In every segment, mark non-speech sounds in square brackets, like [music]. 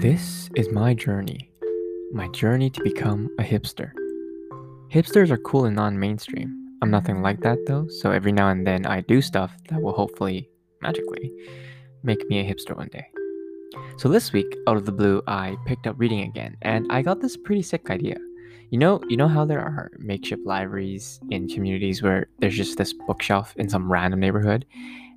This is my journey, my journey to become a hipster. Hipsters are cool and non mainstream. I'm nothing like that though, so every now and then I do stuff that will hopefully, magically, make me a hipster one day. So this week, out of the blue, I picked up reading again, and I got this pretty sick idea. You know, you know how there are makeshift libraries in communities where there's just this bookshelf in some random neighborhood,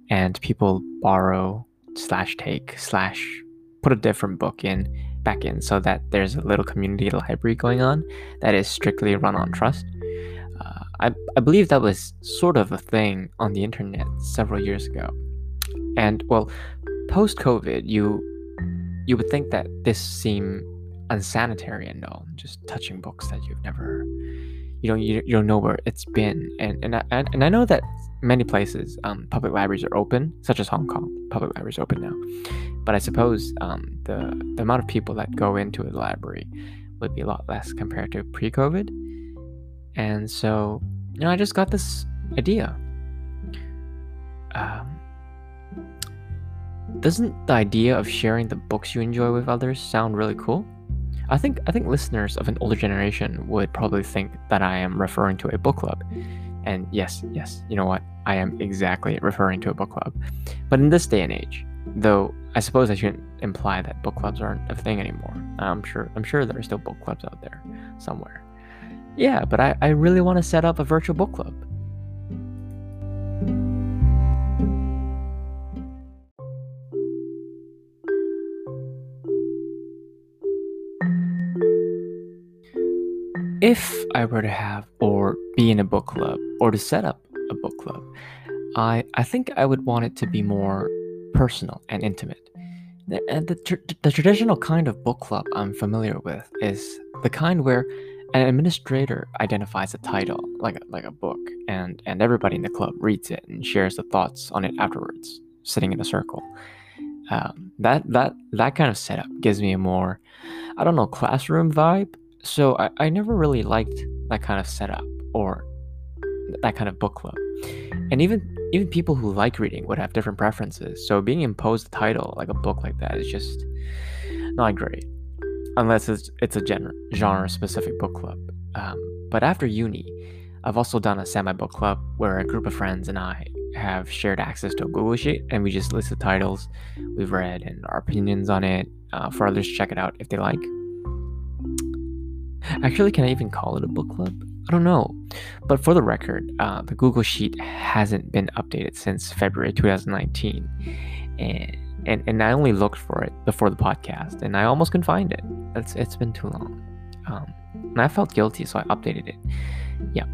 and people borrow slash take slash put a different book in back in so that there's a little community library going on that is strictly run on trust. Uh, I, I believe that was sort of a thing on the internet several years ago. And well, post COVID, you you would think that this seemed unsanitary and all, just touching books that you've never you don't you, don't know where it's been. And and I, and I know that many places um, public libraries are open such as Hong Kong public libraries open now. But I suppose um, the the amount of people that go into a library would be a lot less compared to pre-COVID. And so you know I just got this idea. Um, doesn't the idea of sharing the books you enjoy with others sound really cool I think I think listeners of an older generation would probably think that I am referring to a book club. And yes, yes, you know what? I am exactly referring to a book club. But in this day and age, though I suppose I shouldn't imply that book clubs aren't a thing anymore. I'm sure I'm sure there are still book clubs out there somewhere. Yeah, but I, I really want to set up a virtual book club. If I were to have or be in a book club or to set up a book club, I I think I would want it to be more personal and intimate. The, the, tr- the traditional kind of book club I'm familiar with is the kind where an administrator identifies a title, like a, like a book, and and everybody in the club reads it and shares the thoughts on it afterwards, sitting in a circle. Um, that that that kind of setup gives me a more, I don't know, classroom vibe, so I, I never really liked that kind of setup or that kind of book club. And even even people who like reading would have different preferences. So being imposed a title like a book like that is just not great, unless it's it's a genre genre specific book club. Um, but after uni, I've also done a semi book club where a group of friends and I have shared access to a Google sheet and we just list the titles we've read and our opinions on it uh, for others to check it out if they like. Actually, can I even call it a book club? I don't know. But for the record, uh, the Google Sheet hasn't been updated since February 2019. And, and, and I only looked for it before the podcast and I almost couldn't find it. It's, it's been too long. Um, and I felt guilty, so I updated it. Yeah,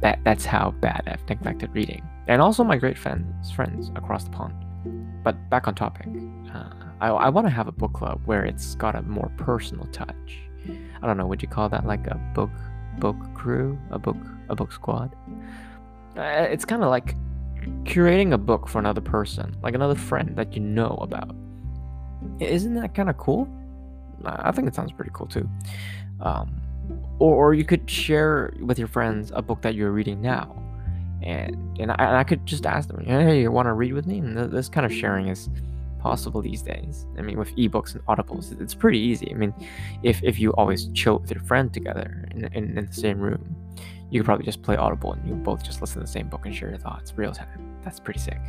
that, that's how bad I've neglected reading. And also my great friends, friends across the pond. But back on topic, uh, I, I want to have a book club where it's got a more personal touch. I don't know, would you call that like a book book crew, a book a book squad? Uh, it's kind of like curating a book for another person, like another friend that you know about. Isn't that kind of cool? I think it sounds pretty cool too. Um, or, or you could share with your friends a book that you're reading now, and and I, and I could just ask them, hey, you want to read with me? And this kind of sharing is possible these days. I mean, with ebooks and audibles, it's pretty easy. I mean, if, if you always chill with your friend together in, in, in the same room, you could probably just play audible and you both just listen to the same book and share your thoughts real time. That's pretty sick.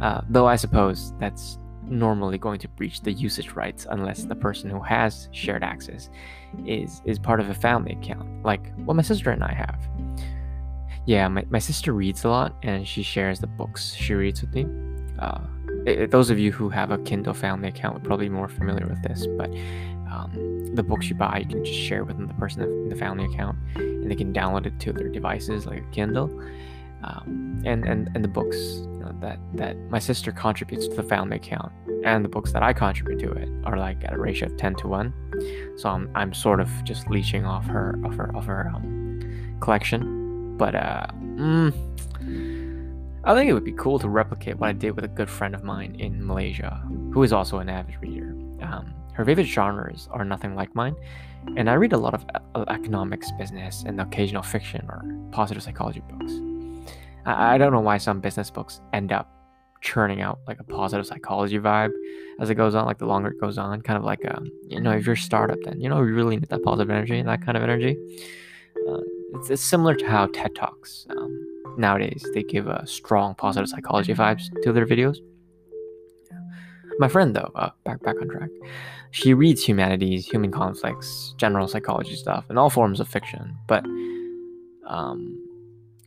Uh, though I suppose that's normally going to breach the usage rights unless the person who has shared access is is part of a family account, like what my sister and I have. Yeah, my, my sister reads a lot and she shares the books she reads with me. Uh, it, those of you who have a Kindle family account are probably more familiar with this, but um, the books you buy, you can just share with the person in the family account, and they can download it to their devices like a Kindle. Um, and, and and the books you know, that that my sister contributes to the family account, and the books that I contribute to it are like at a ratio of ten to one. So I'm I'm sort of just leeching off her of her of her um, collection, but uh. Mm, I think it would be cool to replicate what I did with a good friend of mine in Malaysia, who is also an avid reader. Um, her favorite genres are nothing like mine, and I read a lot of economics, business, and occasional fiction or positive psychology books. I, I don't know why some business books end up churning out like a positive psychology vibe as it goes on, like the longer it goes on. Kind of like, um, you know, if you're a startup, then, you know, you really need that positive energy and that kind of energy. Uh, it's, it's, similar to how TED Talks um, nowadays they give a strong positive psychology vibes to their videos. My friend, though, uh, back back on track, she reads humanities, human conflicts, general psychology stuff, and all forms of fiction. But um,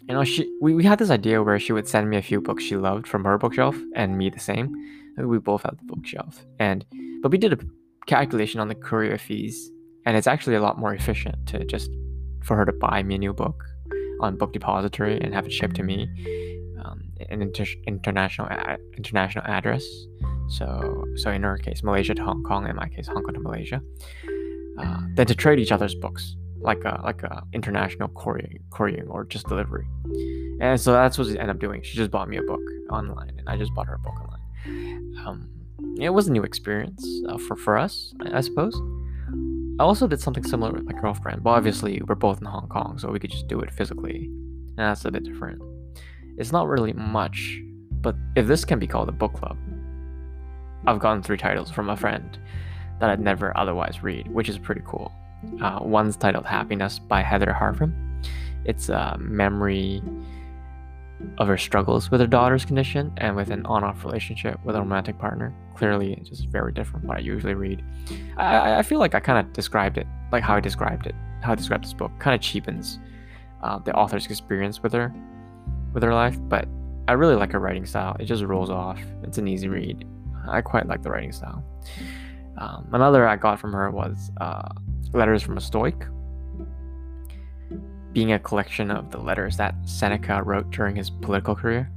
you know, she we, we had this idea where she would send me a few books she loved from her bookshelf and me the same. We both had the bookshelf. And but we did a calculation on the courier fees, and it's actually a lot more efficient to just for her to buy me a new book on Book Depository and have it shipped to me, um, an inter- international a- international address. So so in her case, Malaysia to Hong Kong, in my case, Hong Kong to Malaysia. Uh, than to trade each other's books like a like a international courier, couriering or just delivery. And so that's what she ended up doing. She just bought me a book online, and I just bought her a book online. Um, it was a new experience uh, for for us, I, I, suppose. I also did something similar with my girlfriend. but obviously we're both in Hong Kong, so we could just do it physically, and that's a bit different. It's not really much, but if this can be called a book club, I've gotten three titles from a friend that I'd never otherwise read, which is pretty cool. Uh, one's titled Happiness by Heather Harpham. It's a memory of her struggles with her daughter's condition and with an on off relationship with a romantic partner. Clearly, it's just very different from what I usually read. I, I feel like I kind of described it, like how I described it, how I described this book, kind of cheapens uh, the author's experience with her, with her life. But I really like her writing style. It just rolls off. It's an easy read. I quite like the writing style. Um, another I got from her was uh, Letters from a Stoic, being a collection of the letters that Seneca wrote during his political career.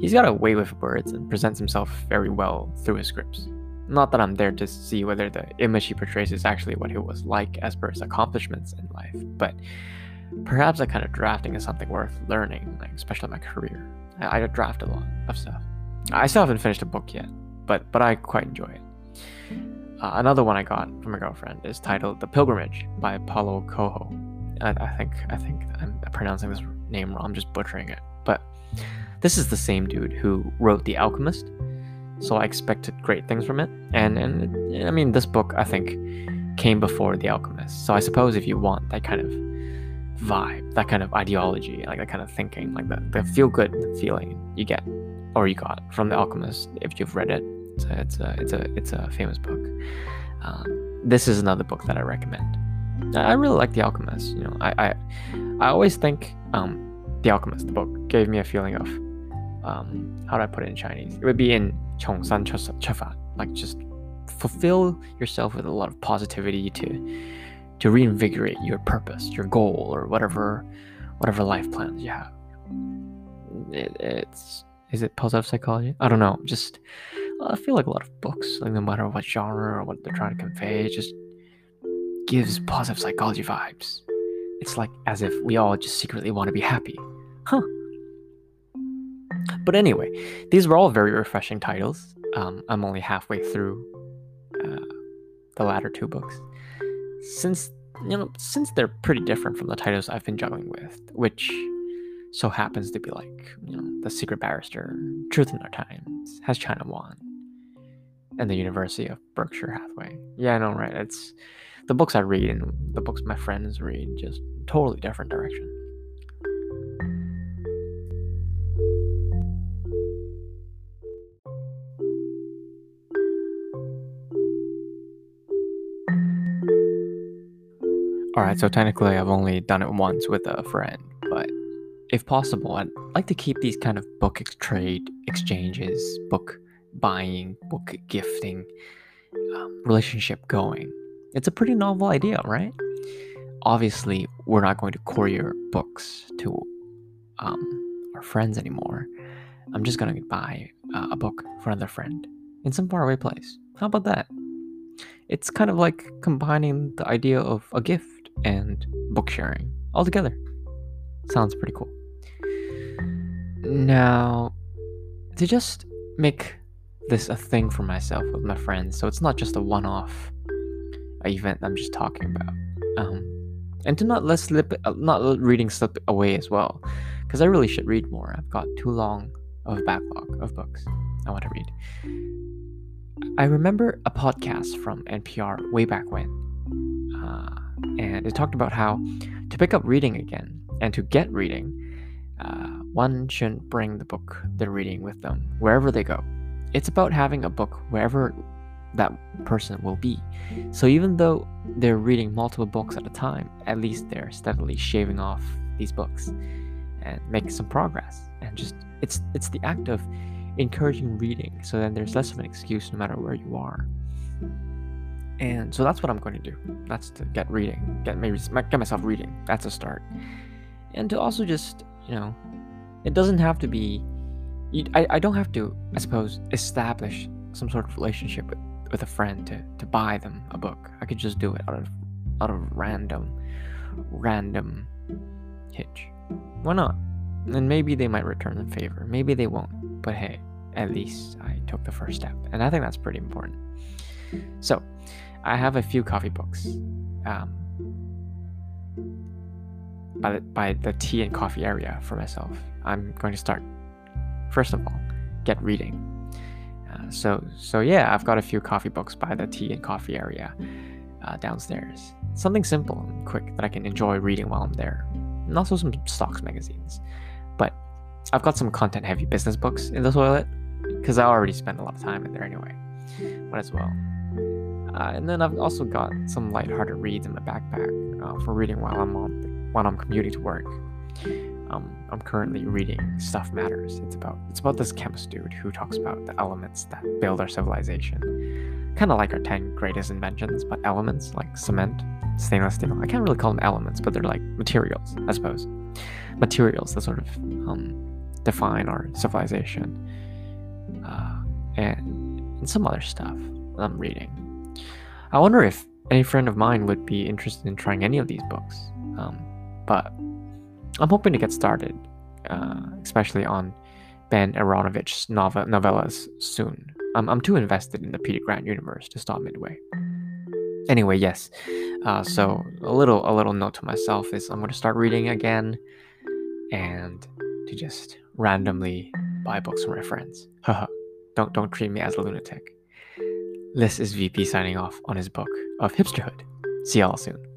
He's got a way with words and presents himself very well through his scripts. Not that I'm there to see whether the image he portrays is actually what he was like as per his accomplishments in life, but perhaps that kind of drafting is something worth learning, like especially my career. I, I draft a lot of stuff. I still haven't finished a book yet, but but I quite enjoy it. Uh, another one I got from a girlfriend is titled "The Pilgrimage" by Paulo Coelho. I, I, think I think I'm pronouncing this name wrong. I'm just butchering it, but this is the same dude who wrote The Alchemist, so I expected great things from it. And and I mean, this book I think came before The Alchemist, so I suppose if you want that kind of vibe, that kind of ideology, like that kind of thinking, like the, the feel good feeling you get or you got from The Alchemist, if you've read it, it's a it's a it's a, it's a famous book. Um, this is another book that I recommend. I really like The Alchemist. You know, I I, I always think um, The Alchemist, the book, gave me a feeling of um, how do I put it in Chinese? It would be in Chong San Chefat, like just fulfill yourself with a lot of positivity to to reinvigorate your purpose, your goal, or whatever whatever life plans you have. It, it's is it positive psychology? I don't know. Just I feel like a lot of books, like no matter what genre or what they're trying to convey, just gives positive psychology vibes. It's like as if we all just secretly want to be happy. Huh. But anyway, these were all very refreshing titles. Um, I'm only halfway through uh, the latter two books. Since you know, since they're pretty different from the titles I've been juggling with, which so happens to be like, you know, The Secret Barrister, Truth in Our Times, Has China Won, and the University of Berkshire Hathaway. Yeah, I know, right? It's the books I read and the books my friends read, just totally different direction. Alright, so technically I've only done it once with a friend, but if possible, I'd like to keep these kind of book trade exchanges, book buying, book gifting um, relationship going. It's a pretty novel idea, right? Obviously, we're not going to courier books to um, our friends anymore. I'm just going to buy uh, a book for another friend in some faraway place. How about that? It's kind of like combining the idea of a gift and book sharing all together. Sounds pretty cool. Now, to just make this a thing for myself with my friends, so it's not just a one-off event I'm just talking about. Um, and to not let slip, uh, not let reading slip away as well, because I really should read more. I've got too long of backlog of books I want to read. I remember a podcast from NPR way back when, uh, and it talked about how to pick up reading again and to get reading, uh, one shouldn't bring the book they're reading with them wherever they go. It's about having a book wherever that person will be. So even though they're reading multiple books at a time, at least they're steadily shaving off these books and making some progress. And just it's it's the act of encouraging reading so then there's less of an excuse no matter where you are. And so that's what I'm going to do. That's to get reading, get maybe get myself reading. That's a start. And to also just, you know, it doesn't have to be I, I don't have to, I suppose, establish some sort of relationship with with a friend to, to buy them a book. I could just do it out of out of random random hitch. Why not? And maybe they might return the favor. Maybe they won't. But hey, at least I took the first step. And I think that's pretty important. So, I have a few coffee books. Um, by the, by the tea and coffee area for myself. I'm going to start, first of all, get reading so so yeah, I've got a few coffee books by the tea and coffee area uh, downstairs. Something simple and quick that I can enjoy reading while I'm there, and also some stocks magazines. But I've got some content-heavy business books in the toilet because I already spend a lot of time in there anyway. Might as well. Uh, and then I've also got some light-hearted reads in my backpack uh, for reading while I'm on while I'm commuting to work. Um, I'm currently reading Stuff Matters. It's about it's about this chemist dude who talks about the elements that build our civilization. Kind of like our 10 greatest inventions, but elements like cement, stainless steel. I can't really call them elements, but they're like materials, I suppose. Materials that sort of um, define our civilization. Uh, and, and some other stuff that I'm reading. I wonder if any friend of mine would be interested in trying any of these books. Um, but I'm hoping to get started, uh, especially on Ben Aaronovitch's novel- novellas soon. I'm, I'm too invested in the Peter Grant universe to stop midway. Anyway, yes. Uh, so a little a little note to myself is I'm going to start reading again, and to just randomly buy books from my friends. Haha. [laughs] don't don't treat me as a lunatic. This is VP signing off on his book of hipsterhood. See y'all soon.